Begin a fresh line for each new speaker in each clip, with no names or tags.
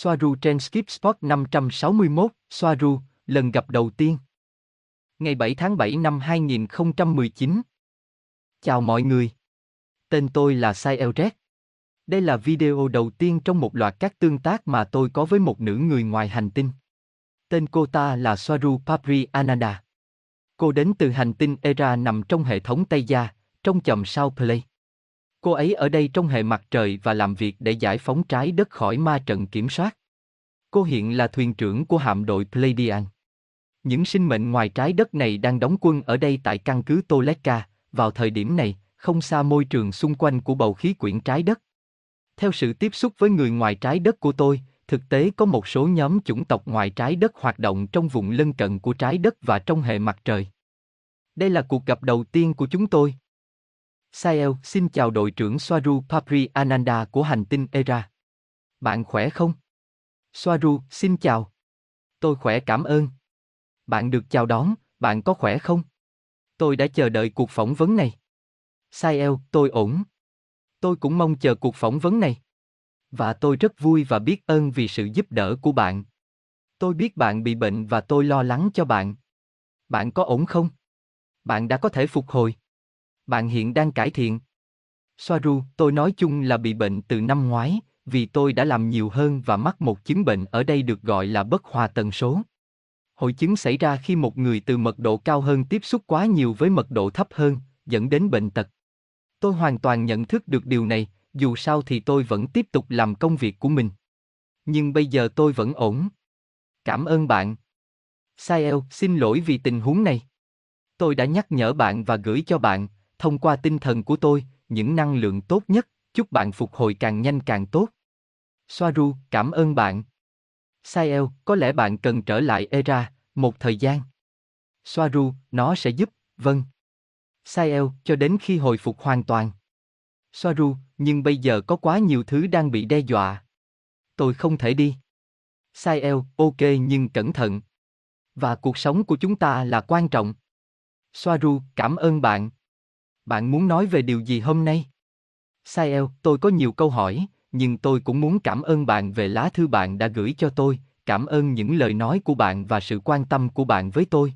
Soaru trên Skip Spot 561, Soaru, lần gặp đầu tiên. Ngày 7 tháng 7 năm 2019. Chào mọi người. Tên tôi là Sai Elred. Đây là video đầu tiên trong một loạt các tương tác mà tôi có với một nữ người ngoài hành tinh. Tên cô ta là Soaru Papri Ananda. Cô đến từ hành tinh Era nằm trong hệ thống Tây Gia, trong chòm sao Play. Cô ấy ở đây trong hệ mặt trời và làm việc để giải phóng trái đất khỏi ma trận kiểm soát. Cô hiện là thuyền trưởng của hạm đội Pleiadian. Những sinh mệnh ngoài trái đất này đang đóng quân ở đây tại căn cứ Toleka, vào thời điểm này, không xa môi trường xung quanh của bầu khí quyển trái đất. Theo sự tiếp xúc với người ngoài trái đất của tôi, thực tế có một số nhóm chủng tộc ngoài trái đất hoạt động trong vùng lân cận của trái đất và trong hệ mặt trời. Đây là cuộc gặp đầu tiên của chúng tôi. Sael xin chào đội trưởng Swaru Papri Ananda của hành tinh Era. Bạn khỏe không? Swaru, xin chào. Tôi khỏe cảm ơn. Bạn được chào đón, bạn có khỏe không? Tôi đã chờ đợi cuộc phỏng vấn này. Sael, tôi ổn. Tôi cũng mong chờ cuộc phỏng vấn này. Và tôi rất vui và biết ơn vì sự giúp đỡ của bạn. Tôi biết bạn bị bệnh và tôi lo lắng cho bạn. Bạn có ổn không? Bạn đã có thể phục hồi. Bạn hiện đang cải thiện. Soaru, tôi nói chung là bị bệnh từ năm ngoái, vì tôi đã làm nhiều hơn và mắc một chứng bệnh ở đây được gọi là bất hòa tần số. Hội chứng xảy ra khi một người từ mật độ cao hơn tiếp xúc quá nhiều với mật độ thấp hơn, dẫn đến bệnh tật. Tôi hoàn toàn nhận thức được điều này, dù sao thì tôi vẫn tiếp tục làm công việc của mình. Nhưng bây giờ tôi vẫn ổn. Cảm ơn bạn. Sael, xin lỗi vì tình huống này. Tôi đã nhắc nhở bạn và gửi cho bạn, thông qua tinh thần của tôi, những năng lượng tốt nhất, chúc bạn phục hồi càng nhanh càng tốt. Soaru, cảm ơn bạn. Sael, có lẽ bạn cần trở lại Era, một thời gian. Soaru, nó sẽ giúp, vâng. Sael, cho đến khi hồi phục hoàn toàn. Soaru, nhưng bây giờ có quá nhiều thứ đang bị đe dọa. Tôi không thể đi. Sael, ok nhưng cẩn thận. Và cuộc sống của chúng ta là quan trọng. Soaru, cảm ơn bạn. Bạn muốn nói về điều gì hôm nay? Sael, tôi có nhiều câu hỏi, nhưng tôi cũng muốn cảm ơn bạn về lá thư bạn đã gửi cho tôi, cảm ơn những lời nói của bạn và sự quan tâm của bạn với tôi.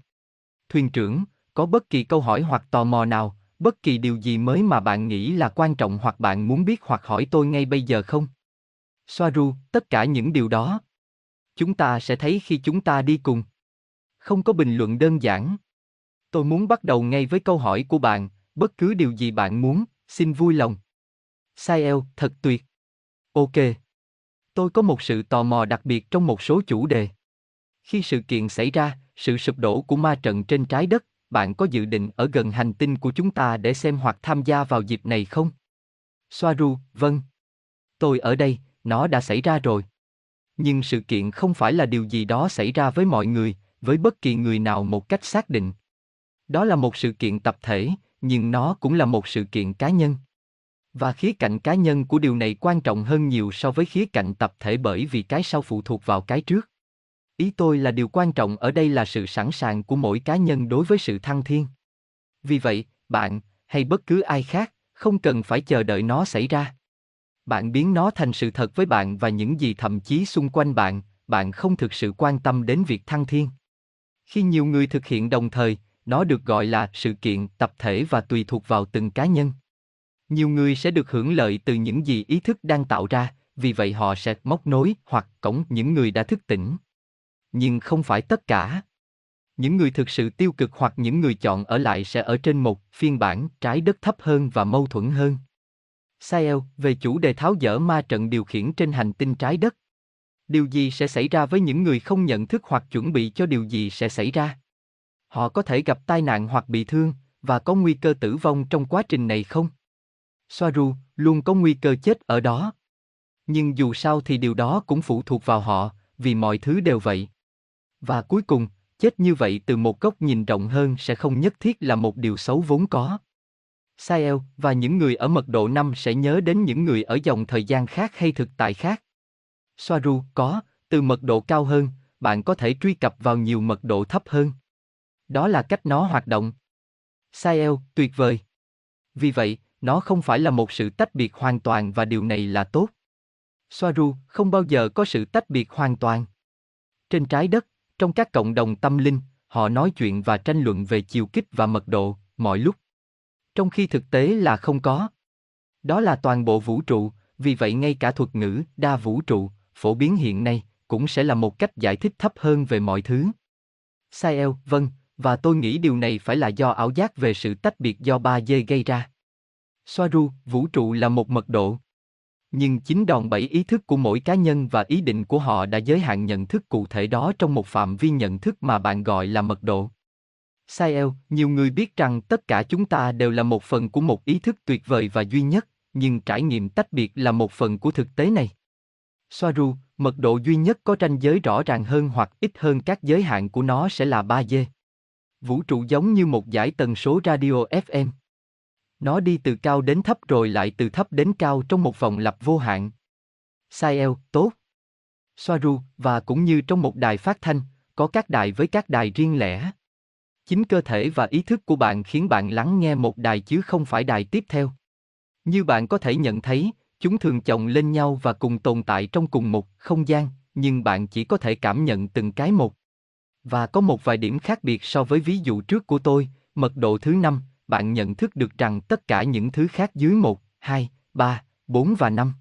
Thuyền trưởng, có bất kỳ câu hỏi hoặc tò mò nào, bất kỳ điều gì mới mà bạn nghĩ là quan trọng hoặc bạn muốn biết hoặc hỏi tôi ngay bây giờ không? Soaru, tất cả những điều đó. Chúng ta sẽ thấy khi chúng ta đi cùng. Không có bình luận đơn giản. Tôi muốn bắt đầu ngay với câu hỏi của bạn, bất cứ điều gì bạn muốn, xin vui lòng. Sael, thật tuyệt. Ok. Tôi có một sự tò mò đặc biệt trong một số chủ đề. Khi sự kiện xảy ra, sự sụp đổ của ma trận trên trái đất, bạn có dự định ở gần hành tinh của chúng ta để xem hoặc tham gia vào dịp này không? Soaru, vâng. Tôi ở đây, nó đã xảy ra rồi. Nhưng sự kiện không phải là điều gì đó xảy ra với mọi người, với bất kỳ người nào một cách xác định. Đó là một sự kiện tập thể, nhưng nó cũng là một sự kiện cá nhân. Và khía cạnh cá nhân của điều này quan trọng hơn nhiều so với khía cạnh tập thể bởi vì cái sau phụ thuộc vào cái trước. Ý tôi là điều quan trọng ở đây là sự sẵn sàng của mỗi cá nhân đối với sự thăng thiên. Vì vậy, bạn, hay bất cứ ai khác, không cần phải chờ đợi nó xảy ra. Bạn biến nó thành sự thật với bạn và những gì thậm chí xung quanh bạn, bạn không thực sự quan tâm đến việc thăng thiên. Khi nhiều người thực hiện đồng thời, nó được gọi là sự kiện tập thể và tùy thuộc vào từng cá nhân nhiều người sẽ được hưởng lợi từ những gì ý thức đang tạo ra, vì vậy họ sẽ móc nối hoặc cổng những người đã thức tỉnh nhưng không phải tất cả những người thực sự tiêu cực hoặc những người chọn ở lại sẽ ở trên một phiên bản trái đất thấp hơn và mâu thuẫn hơn Sael, về chủ đề tháo dỡ ma trận điều khiển trên hành tinh trái đất. Điều gì sẽ xảy ra với những người không nhận thức hoặc chuẩn bị cho điều gì sẽ xảy ra? Họ có thể gặp tai nạn hoặc bị thương, và có nguy cơ tử vong trong quá trình này không? Soaru, luôn có nguy cơ chết ở đó. Nhưng dù sao thì điều đó cũng phụ thuộc vào họ, vì mọi thứ đều vậy. Và cuối cùng, chết như vậy từ một góc nhìn rộng hơn sẽ không nhất thiết là một điều xấu vốn có. Sael và những người ở mật độ 5 sẽ nhớ đến những người ở dòng thời gian khác hay thực tại khác. Soaru có, từ mật độ cao hơn, bạn có thể truy cập vào nhiều mật độ thấp hơn. Đó là cách nó hoạt động. Sael, tuyệt vời. Vì vậy, nó không phải là một sự tách biệt hoàn toàn và điều này là tốt. Soaru, không bao giờ có sự tách biệt hoàn toàn. Trên trái đất, trong các cộng đồng tâm linh, họ nói chuyện và tranh luận về chiều kích và mật độ, mọi lúc. Trong khi thực tế là không có. Đó là toàn bộ vũ trụ, vì vậy ngay cả thuật ngữ đa vũ trụ, phổ biến hiện nay, cũng sẽ là một cách giải thích thấp hơn về mọi thứ. Sael, vâng, và tôi nghĩ điều này phải là do ảo giác về sự tách biệt do ba dê gây ra. Soaru, vũ trụ là một mật độ. Nhưng chính đòn bẩy ý thức của mỗi cá nhân và ý định của họ đã giới hạn nhận thức cụ thể đó trong một phạm vi nhận thức mà bạn gọi là mật độ. Sael, nhiều người biết rằng tất cả chúng ta đều là một phần của một ý thức tuyệt vời và duy nhất, nhưng trải nghiệm tách biệt là một phần của thực tế này. Soaru, mật độ duy nhất có ranh giới rõ ràng hơn hoặc ít hơn các giới hạn của nó sẽ là 3D. Vũ trụ giống như một dải tần số radio FM. Nó đi từ cao đến thấp rồi lại từ thấp đến cao trong một vòng lặp vô hạn. Sael, tốt. Soaru, và cũng như trong một đài phát thanh, có các đài với các đài riêng lẻ. Chính cơ thể và ý thức của bạn khiến bạn lắng nghe một đài chứ không phải đài tiếp theo. Như bạn có thể nhận thấy, chúng thường chồng lên nhau và cùng tồn tại trong cùng một không gian, nhưng bạn chỉ có thể cảm nhận từng cái một. Và có một vài điểm khác biệt so với ví dụ trước của tôi, mật độ thứ năm, bạn nhận thức được rằng tất cả những thứ khác dưới 1, 2, 3, 4 và 5.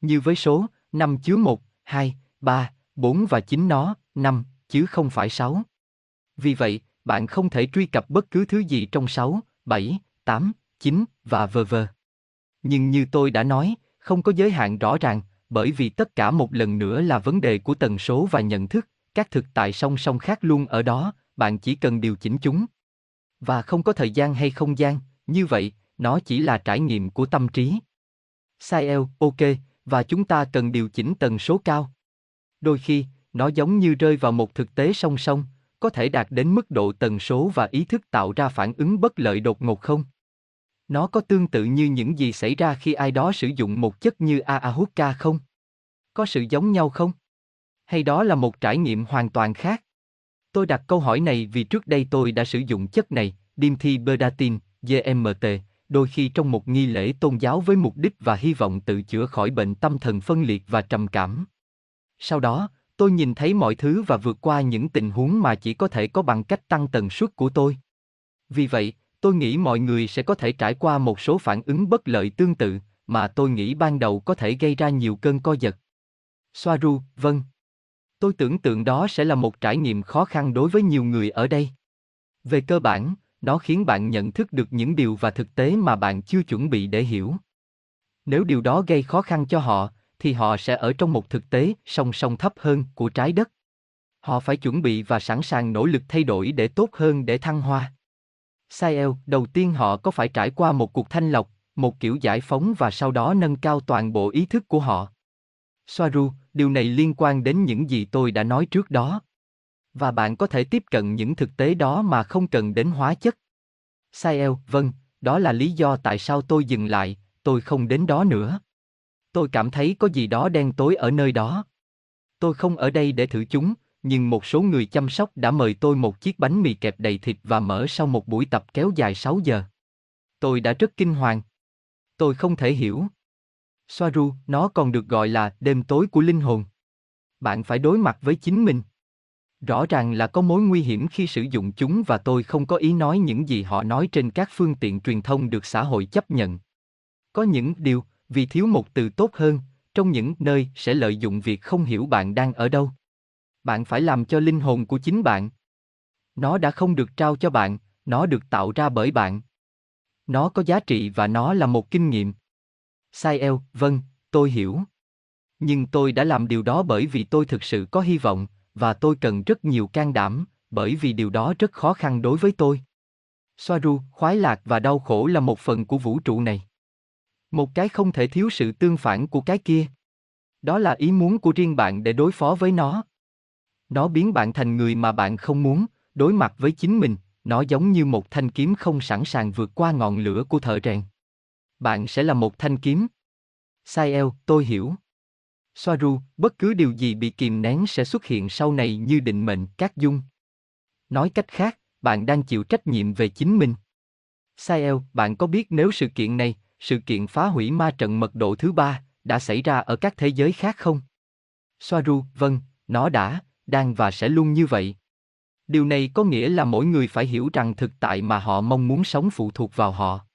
Như với số, 5 chứa 1, 2, 3, 4 và chính nó, 5, chứ không phải 6. Vì vậy, bạn không thể truy cập bất cứ thứ gì trong 6, 7, 8, 9 và vờ vờ. Nhưng như tôi đã nói, không có giới hạn rõ ràng, bởi vì tất cả một lần nữa là vấn đề của tần số và nhận thức, các thực tại song song khác luôn ở đó, bạn chỉ cần điều chỉnh chúng. Và không có thời gian hay không gian, như vậy, nó chỉ là trải nghiệm của tâm trí. Sael, ok, và chúng ta cần điều chỉnh tần số cao. Đôi khi, nó giống như rơi vào một thực tế song song, có thể đạt đến mức độ tần số và ý thức tạo ra phản ứng bất lợi đột ngột không? Nó có tương tự như những gì xảy ra khi ai đó sử dụng một chất như ayahuasca không? Có sự giống nhau không? Hay đó là một trải nghiệm hoàn toàn khác? Tôi đặt câu hỏi này vì trước đây tôi đã sử dụng chất này, dimethylberdatin, GMT, đôi khi trong một nghi lễ tôn giáo với mục đích và hy vọng tự chữa khỏi bệnh tâm thần phân liệt và trầm cảm. Sau đó, tôi nhìn thấy mọi thứ và vượt qua những tình huống mà chỉ có thể có bằng cách tăng tần suất của tôi. Vì vậy, tôi nghĩ mọi người sẽ có thể trải qua một số phản ứng bất lợi tương tự, mà tôi nghĩ ban đầu có thể gây ra nhiều cơn co giật. Soaru, vâng. Tôi tưởng tượng đó sẽ là một trải nghiệm khó khăn đối với nhiều người ở đây. Về cơ bản, nó khiến bạn nhận thức được những điều và thực tế mà bạn chưa chuẩn bị để hiểu. Nếu điều đó gây khó khăn cho họ, thì họ sẽ ở trong một thực tế song song thấp hơn của trái đất. Họ phải chuẩn bị và sẵn sàng nỗ lực thay đổi để tốt hơn để thăng hoa. Sael, đầu tiên họ có phải trải qua một cuộc thanh lọc, một kiểu giải phóng và sau đó nâng cao toàn bộ ý thức của họ. Soaru, điều này liên quan đến những gì tôi đã nói trước đó. Và bạn có thể tiếp cận những thực tế đó mà không cần đến hóa chất. Sael, vâng, đó là lý do tại sao tôi dừng lại, tôi không đến đó nữa. Tôi cảm thấy có gì đó đen tối ở nơi đó. Tôi không ở đây để thử chúng, nhưng một số người chăm sóc đã mời tôi một chiếc bánh mì kẹp đầy thịt và mỡ sau một buổi tập kéo dài 6 giờ. Tôi đã rất kinh hoàng. Tôi không thể hiểu. Soaru, nó còn được gọi là đêm tối của linh hồn. Bạn phải đối mặt với chính mình. Rõ ràng là có mối nguy hiểm khi sử dụng chúng và tôi không có ý nói những gì họ nói trên các phương tiện truyền thông được xã hội chấp nhận. Có những điều, vì thiếu một từ tốt hơn, trong những nơi sẽ lợi dụng việc không hiểu bạn đang ở đâu. Bạn phải làm cho linh hồn của chính bạn. Nó đã không được trao cho bạn, nó được tạo ra bởi bạn. Nó có giá trị và nó là một kinh nghiệm. Sai eo, vâng, tôi hiểu. Nhưng tôi đã làm điều đó bởi vì tôi thực sự có hy vọng, và tôi cần rất nhiều can đảm, bởi vì điều đó rất khó khăn đối với tôi. Soaru, khoái lạc và đau khổ là một phần của vũ trụ này. Một cái không thể thiếu sự tương phản của cái kia. Đó là ý muốn của riêng bạn để đối phó với nó. Nó biến bạn thành người mà bạn không muốn, đối mặt với chính mình, nó giống như một thanh kiếm không sẵn sàng vượt qua ngọn lửa của thợ rèn. Bạn sẽ là một thanh kiếm. Sai eo, tôi hiểu. Soaru, bất cứ điều gì bị kìm nén sẽ xuất hiện sau này như định mệnh các dung. Nói cách khác, bạn đang chịu trách nhiệm về chính mình. Sai eo, bạn có biết nếu sự kiện này, sự kiện phá hủy ma trận mật độ thứ ba, đã xảy ra ở các thế giới khác không? Soaru, vâng, nó đã, đang và sẽ luôn như vậy. Điều này có nghĩa là mỗi người phải hiểu rằng thực tại mà họ mong muốn sống phụ thuộc vào họ.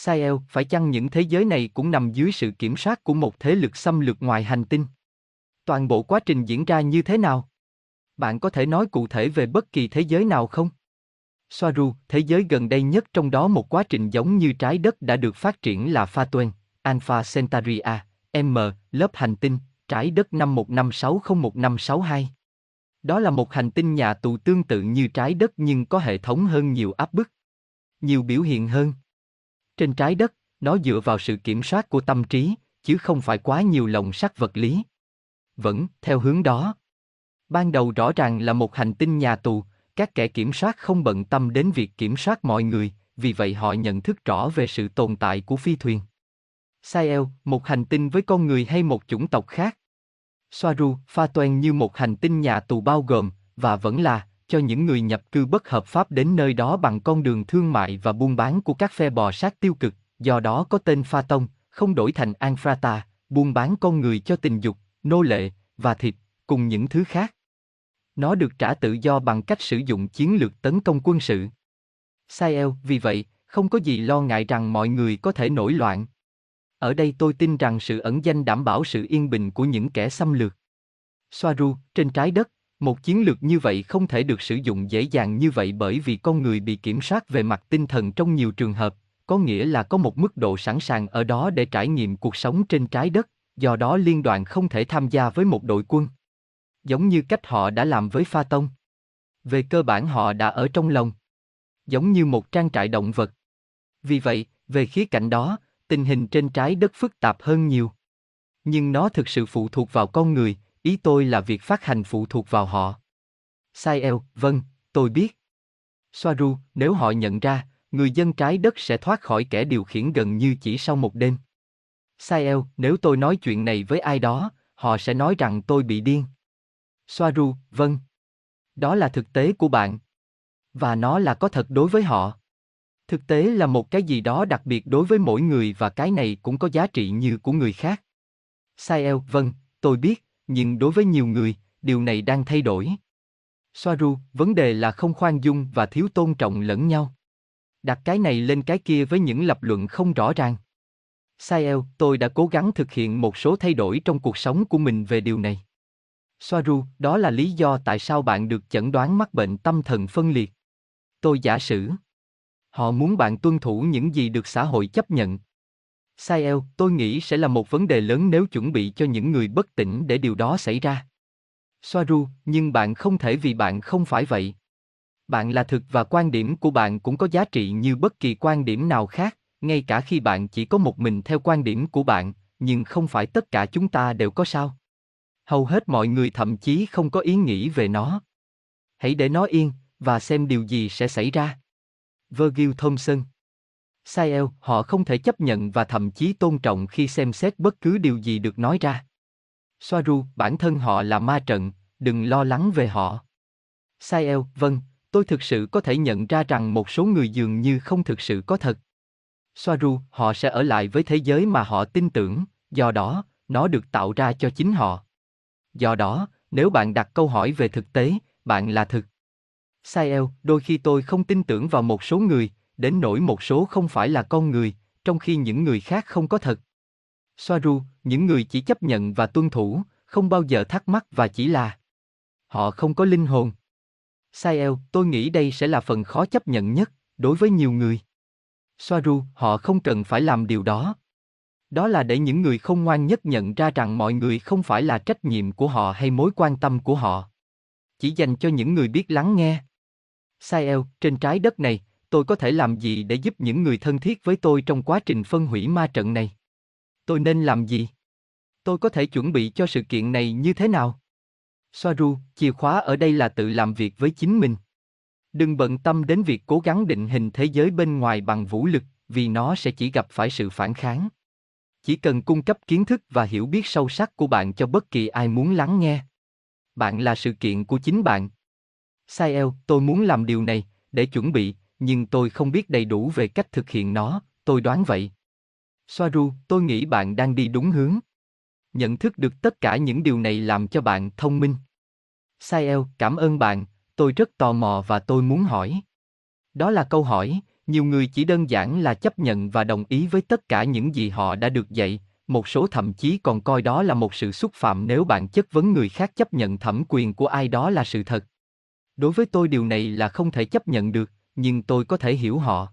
Sael, phải chăng những thế giới này cũng nằm dưới sự kiểm soát của một thế lực xâm lược ngoài hành tinh? Toàn bộ quá trình diễn ra như thế nào? Bạn có thể nói cụ thể về bất kỳ thế giới nào không? Soaru, thế giới gần đây nhất trong đó một quá trình giống như trái đất đã được phát triển là Fatuen, Alpha Centauri A, M, lớp hành tinh, trái đất năm 15601562. Đó là một hành tinh nhà tù tương tự như trái đất nhưng có hệ thống hơn nhiều áp bức. Nhiều biểu hiện hơn. Trên trái đất, nó dựa vào sự kiểm soát của tâm trí, chứ không phải quá nhiều lồng sắt vật lý. Vẫn, theo hướng đó. Ban đầu rõ ràng là một hành tinh nhà tù, các kẻ kiểm soát không bận tâm đến việc kiểm soát mọi người, vì vậy họ nhận thức rõ về sự tồn tại của phi thuyền. Sael, một hành tinh với con người hay một chủng tộc khác. Soaru, pha toan như một hành tinh nhà tù bao gồm, và vẫn là, cho những người nhập cư bất hợp pháp đến nơi đó bằng con đường thương mại và buôn bán của các phe bò sát tiêu cực, do đó có tên Pha Tông, không đổi thành Anfrata, buôn bán con người cho tình dục, nô lệ, và thịt, cùng những thứ khác. Nó được trả tự do bằng cách sử dụng chiến lược tấn công quân sự. Sael, vì vậy, không có gì lo ngại rằng mọi người có thể nổi loạn. Ở đây tôi tin rằng sự ẩn danh đảm bảo sự yên bình của những kẻ xâm lược. Soaru, trên trái đất, một chiến lược như vậy không thể được sử dụng dễ dàng như vậy bởi vì con người bị kiểm soát về mặt tinh thần trong nhiều trường hợp, có nghĩa là có một mức độ sẵn sàng ở đó để trải nghiệm cuộc sống trên trái đất, do đó liên đoàn không thể tham gia với một đội quân. Giống như cách họ đã làm với Pha Tông. Về cơ bản họ đã ở trong lòng. Giống như một trang trại động vật. Vì vậy, về khía cạnh đó, tình hình trên trái đất phức tạp hơn nhiều. Nhưng nó thực sự phụ thuộc vào con người, ý tôi là việc phát hành phụ thuộc vào họ. Sai eo, vâng, tôi biết. Soaru, nếu họ nhận ra, người dân trái đất sẽ thoát khỏi kẻ điều khiển gần như chỉ sau một đêm. Sai eo, nếu tôi nói chuyện này với ai đó, họ sẽ nói rằng tôi bị điên. Soaru, vâng. Đó là thực tế của bạn. Và nó là có thật đối với họ. Thực tế là một cái gì đó đặc biệt đối với mỗi người và cái này cũng có giá trị như của người khác. Sael, vâng, tôi biết, nhưng đối với nhiều người, điều này đang thay đổi. Soaru, vấn đề là không khoan dung và thiếu tôn trọng lẫn nhau. Đặt cái này lên cái kia với những lập luận không rõ ràng. Sael, tôi đã cố gắng thực hiện một số thay đổi trong cuộc sống của mình về điều này. Soaru, đó là lý do tại sao bạn được chẩn đoán mắc bệnh tâm thần phân liệt. Tôi giả sử. Họ muốn bạn tuân thủ những gì được xã hội chấp nhận. Sael, tôi nghĩ sẽ là một vấn đề lớn nếu chuẩn bị cho những người bất tỉnh để điều đó xảy ra. Soaru, nhưng bạn không thể vì bạn không phải vậy. Bạn là thực và quan điểm của bạn cũng có giá trị như bất kỳ quan điểm nào khác, ngay cả khi bạn chỉ có một mình theo quan điểm của bạn, nhưng không phải tất cả chúng ta đều có sao. Hầu hết mọi người thậm chí không có ý nghĩ về nó. Hãy để nó yên, và xem điều gì sẽ xảy ra. Virgil Thompson Sael, họ không thể chấp nhận và thậm chí tôn trọng khi xem xét bất cứ điều gì được nói ra. Soaru, bản thân họ là ma trận, đừng lo lắng về họ. Sael, vâng, tôi thực sự có thể nhận ra rằng một số người dường như không thực sự có thật. Soaru, họ sẽ ở lại với thế giới mà họ tin tưởng, do đó, nó được tạo ra cho chính họ. Do đó, nếu bạn đặt câu hỏi về thực tế, bạn là thực. Sael, đôi khi tôi không tin tưởng vào một số người, đến nỗi một số không phải là con người, trong khi những người khác không có thật. Soaru, những người chỉ chấp nhận và tuân thủ, không bao giờ thắc mắc và chỉ là họ không có linh hồn. Sael, tôi nghĩ đây sẽ là phần khó chấp nhận nhất đối với nhiều người. Soaru, họ không cần phải làm điều đó. Đó là để những người không ngoan nhất nhận ra rằng mọi người không phải là trách nhiệm của họ hay mối quan tâm của họ. Chỉ dành cho những người biết lắng nghe. Sael, trên trái đất này, tôi có thể làm gì để giúp những người thân thiết với tôi trong quá trình phân hủy ma trận này? Tôi nên làm gì? Tôi có thể chuẩn bị cho sự kiện này như thế nào? Soaru, chìa khóa ở đây là tự làm việc với chính mình. Đừng bận tâm đến việc cố gắng định hình thế giới bên ngoài bằng vũ lực, vì nó sẽ chỉ gặp phải sự phản kháng. Chỉ cần cung cấp kiến thức và hiểu biết sâu sắc của bạn cho bất kỳ ai muốn lắng nghe. Bạn là sự kiện của chính bạn. Sael, tôi muốn làm điều này, để chuẩn bị, nhưng tôi không biết đầy đủ về cách thực hiện nó, tôi đoán vậy. Soaru, tôi nghĩ bạn đang đi đúng hướng. Nhận thức được tất cả những điều này làm cho bạn thông minh. Sael, cảm ơn bạn, tôi rất tò mò và tôi muốn hỏi. Đó là câu hỏi, nhiều người chỉ đơn giản là chấp nhận và đồng ý với tất cả những gì họ đã được dạy, một số thậm chí còn coi đó là một sự xúc phạm nếu bạn chất vấn người khác chấp nhận thẩm quyền của ai đó là sự thật. Đối với tôi điều này là không thể chấp nhận được, nhưng tôi có thể hiểu họ.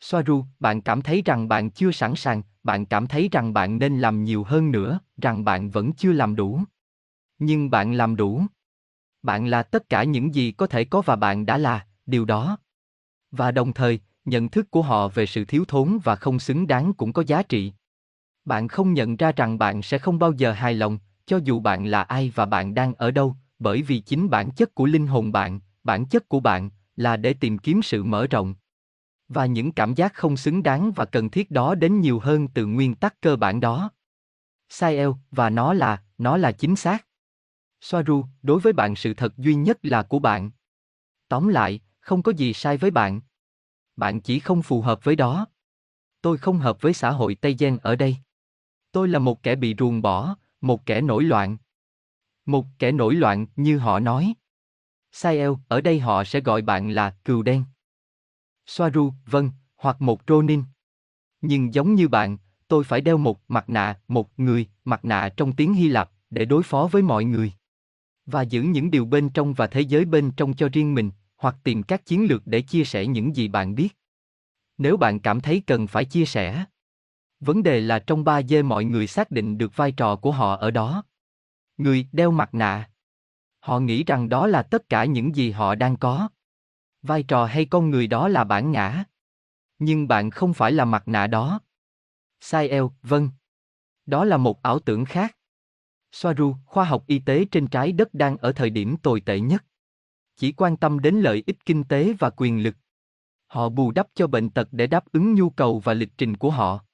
Soaru, bạn cảm thấy rằng bạn chưa sẵn sàng, bạn cảm thấy rằng bạn nên làm nhiều hơn nữa, rằng bạn vẫn chưa làm đủ. Nhưng bạn làm đủ. Bạn là tất cả những gì có thể có và bạn đã là điều đó. Và đồng thời, nhận thức của họ về sự thiếu thốn và không xứng đáng cũng có giá trị. Bạn không nhận ra rằng bạn sẽ không bao giờ hài lòng, cho dù bạn là ai và bạn đang ở đâu, bởi vì chính bản chất của linh hồn bạn, bản chất của bạn là để tìm kiếm sự mở rộng. Và những cảm giác không xứng đáng và cần thiết đó đến nhiều hơn từ nguyên tắc cơ bản đó. Sai eo, và nó là, nó là chính xác. Soaru, đối với bạn sự thật duy nhất là của bạn. Tóm lại, không có gì sai với bạn. Bạn chỉ không phù hợp với đó. Tôi không hợp với xã hội Tây Gen ở đây. Tôi là một kẻ bị ruồng bỏ, một kẻ nổi loạn. Một kẻ nổi loạn như họ nói. Sael, ở đây họ sẽ gọi bạn là cừu đen. Soaru, vâng, hoặc một Ronin. Nhưng giống như bạn, tôi phải đeo một mặt nạ, một người, mặt nạ trong tiếng Hy Lạp, để đối phó với mọi người. Và giữ những điều bên trong và thế giới bên trong cho riêng mình, hoặc tìm các chiến lược để chia sẻ những gì bạn biết. Nếu bạn cảm thấy cần phải chia sẻ. Vấn đề là trong ba dê mọi người xác định được vai trò của họ ở đó. Người đeo mặt nạ. Họ nghĩ rằng đó là tất cả những gì họ đang có. Vai trò hay con người đó là bản ngã. Nhưng bạn không phải là mặt nạ đó. Sai eo, vâng. Đó là một ảo tưởng khác. Soaru, khoa học y tế trên trái đất đang ở thời điểm tồi tệ nhất. Chỉ quan tâm đến lợi ích kinh tế và quyền lực. Họ bù đắp cho bệnh tật để đáp ứng nhu cầu và lịch trình của họ.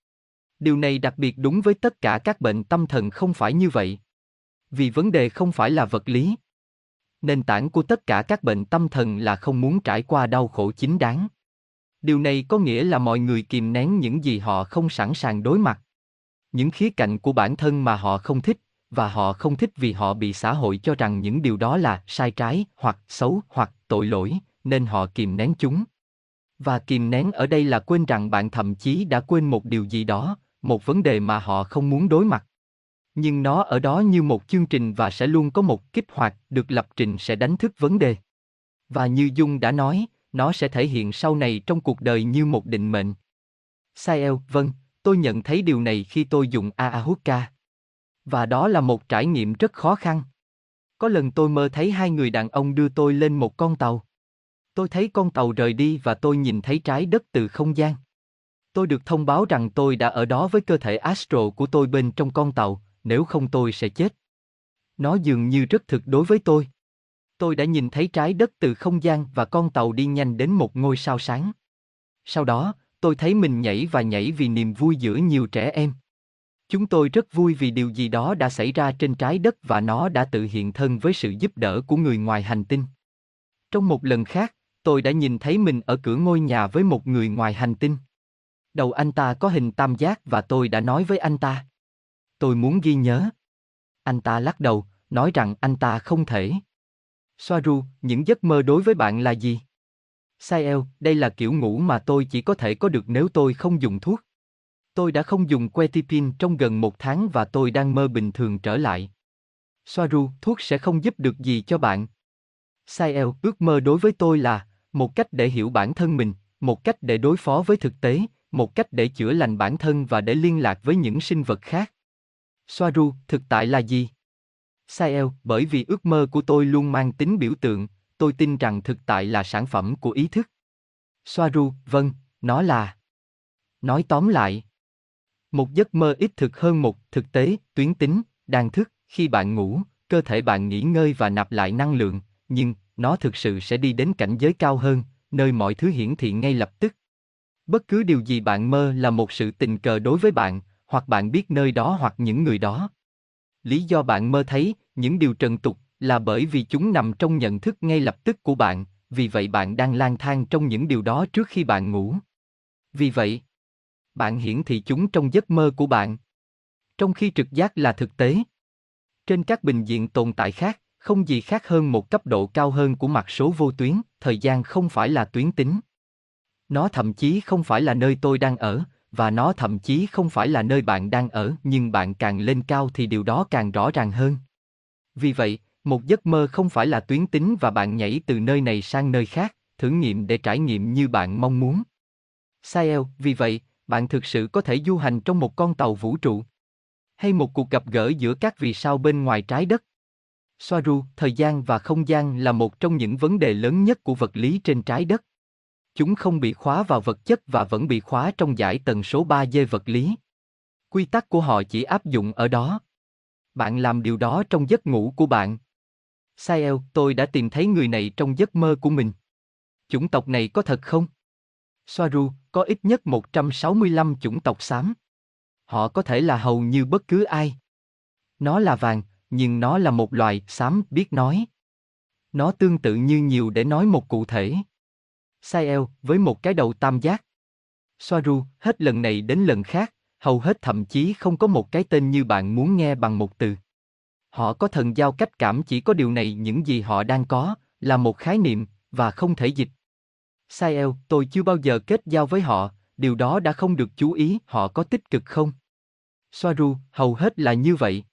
Điều này đặc biệt đúng với tất cả các bệnh tâm thần không phải như vậy. Vì vấn đề không phải là vật lý. Nền tảng của tất cả các bệnh tâm thần là không muốn trải qua đau khổ chính đáng. Điều này có nghĩa là mọi người kìm nén những gì họ không sẵn sàng đối mặt. Những khía cạnh của bản thân mà họ không thích, và họ không thích vì họ bị xã hội cho rằng những điều đó là sai trái, hoặc xấu, hoặc tội lỗi, nên họ kìm nén chúng. Và kìm nén ở đây là quên rằng bạn thậm chí đã quên một điều gì đó, một vấn đề mà họ không muốn đối mặt. Nhưng nó ở đó như một chương trình và sẽ luôn có một kích hoạt được lập trình sẽ đánh thức vấn đề. Và như Dung đã nói, nó sẽ thể hiện sau này trong cuộc đời như một định mệnh. Sael, vâng, tôi nhận thấy điều này khi tôi dùng Ahuka. Và đó là một trải nghiệm rất khó khăn. Có lần tôi mơ thấy hai người đàn ông đưa tôi lên một con tàu. Tôi thấy con tàu rời đi và tôi nhìn thấy trái đất từ không gian. Tôi được thông báo rằng tôi đã ở đó với cơ thể astro của tôi bên trong con tàu, nếu không tôi sẽ chết. Nó dường như rất thực đối với tôi. Tôi đã nhìn thấy trái đất từ không gian và con tàu đi nhanh đến một ngôi sao sáng. Sau đó, tôi thấy mình nhảy và nhảy vì niềm vui giữa nhiều trẻ em. Chúng tôi rất vui vì điều gì đó đã xảy ra trên trái đất và nó đã tự hiện thân với sự giúp đỡ của người ngoài hành tinh. Trong một lần khác, tôi đã nhìn thấy mình ở cửa ngôi nhà với một người ngoài hành tinh. Đầu anh ta có hình tam giác và tôi đã nói với anh ta. Tôi muốn ghi nhớ. Anh ta lắc đầu, nói rằng anh ta không thể. Soaru, những giấc mơ đối với bạn là gì? Sael, đây là kiểu ngủ mà tôi chỉ có thể có được nếu tôi không dùng thuốc. Tôi đã không dùng quetiapine trong gần một tháng và tôi đang mơ bình thường trở lại. Soaru, thuốc sẽ không giúp được gì cho bạn. Sael, ước mơ đối với tôi là một cách để hiểu bản thân mình, một cách để đối phó với thực tế, một cách để chữa lành bản thân và để liên lạc với những sinh vật khác. Soaru, thực tại là gì? Sael, bởi vì ước mơ của tôi luôn mang tính biểu tượng, tôi tin rằng thực tại là sản phẩm của ý thức. Soaru, vâng, nó là. Nói tóm lại. Một giấc mơ ít thực hơn một thực tế, tuyến tính, đang thức, khi bạn ngủ, cơ thể bạn nghỉ ngơi và nạp lại năng lượng, nhưng nó thực sự sẽ đi đến cảnh giới cao hơn, nơi mọi thứ hiển thị ngay lập tức. Bất cứ điều gì bạn mơ là một sự tình cờ đối với bạn, hoặc bạn biết nơi đó hoặc những người đó. Lý do bạn mơ thấy những điều trần tục là bởi vì chúng nằm trong nhận thức ngay lập tức của bạn, vì vậy bạn đang lang thang trong những điều đó trước khi bạn ngủ. Vì vậy, bạn hiển thị chúng trong giấc mơ của bạn. Trong khi trực giác là thực tế. Trên các bình diện tồn tại khác, không gì khác hơn một cấp độ cao hơn của mặt số vô tuyến, thời gian không phải là tuyến tính. Nó thậm chí không phải là nơi tôi đang ở, và nó thậm chí không phải là nơi bạn đang ở, nhưng bạn càng lên cao thì điều đó càng rõ ràng hơn. Vì vậy, một giấc mơ không phải là tuyến tính và bạn nhảy từ nơi này sang nơi khác, thử nghiệm để trải nghiệm như bạn mong muốn. Sael, vì vậy, bạn thực sự có thể du hành trong một con tàu vũ trụ. Hay một cuộc gặp gỡ giữa các vì sao bên ngoài trái đất. Soaru, thời gian và không gian là một trong những vấn đề lớn nhất của vật lý trên trái đất. Chúng không bị khóa vào vật chất và vẫn bị khóa trong giải tần số 3D vật lý. Quy tắc của họ chỉ áp dụng ở đó. Bạn làm điều đó trong giấc ngủ của bạn. Sael, tôi đã tìm thấy người này trong giấc mơ của mình. Chủng tộc này có thật không? Soaru, có ít nhất 165 chủng tộc xám. Họ có thể là hầu như bất cứ ai. Nó là vàng, nhưng nó là một loài xám biết nói. Nó tương tự như nhiều để nói một cụ thể. Sael, với một cái đầu tam giác. Soaru, hết lần này đến lần khác, hầu hết thậm chí không có một cái tên như bạn muốn nghe bằng một từ. Họ có thần giao cách cảm chỉ có điều này những gì họ đang có, là một khái niệm, và không thể dịch. Sael, tôi chưa bao giờ kết giao với họ, điều đó đã không được chú ý, họ có tích cực không? Soaru, hầu hết là như vậy.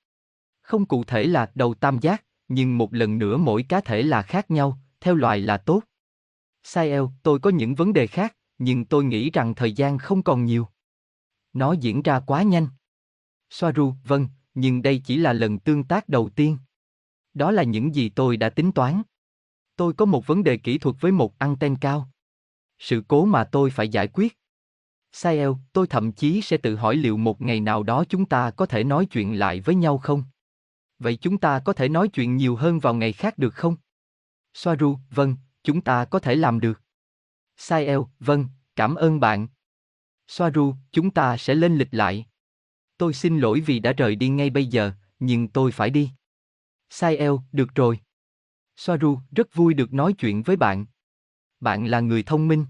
Không cụ thể là đầu tam giác, nhưng một lần nữa mỗi cá thể là khác nhau, theo loài là tốt. Sael, tôi có những vấn đề khác, nhưng tôi nghĩ rằng thời gian không còn nhiều. Nó diễn ra quá nhanh. Soaru, vâng, nhưng đây chỉ là lần tương tác đầu tiên. Đó là những gì tôi đã tính toán. Tôi có một vấn đề kỹ thuật với một anten cao. Sự cố mà tôi phải giải quyết. Sael, tôi thậm chí sẽ tự hỏi liệu một ngày nào đó chúng ta có thể nói chuyện lại với nhau không? Vậy chúng ta có thể nói chuyện nhiều hơn vào ngày khác được không? Soaru, vâng, chúng ta có thể làm được. Sael, vâng, cảm ơn bạn. Soaru, chúng ta sẽ lên lịch lại. Tôi xin lỗi vì đã rời đi ngay bây giờ, nhưng tôi phải đi. Sael, được rồi. Soaru, rất vui được nói chuyện với bạn. Bạn là người thông minh.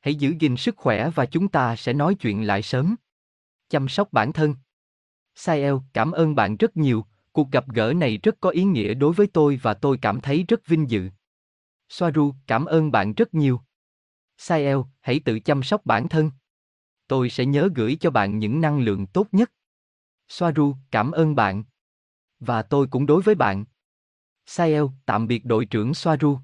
Hãy giữ gìn sức khỏe và chúng ta sẽ nói chuyện lại sớm. Chăm sóc bản thân. Sael, cảm ơn bạn rất nhiều, cuộc gặp gỡ này rất có ý nghĩa đối với tôi và tôi cảm thấy rất vinh dự. Soaru, cảm ơn bạn rất nhiều. Sael, hãy tự chăm sóc bản thân. Tôi sẽ nhớ gửi cho bạn những năng lượng tốt nhất. Soaru, cảm ơn bạn. Và tôi cũng đối với bạn. Sael, tạm biệt đội trưởng Soaru.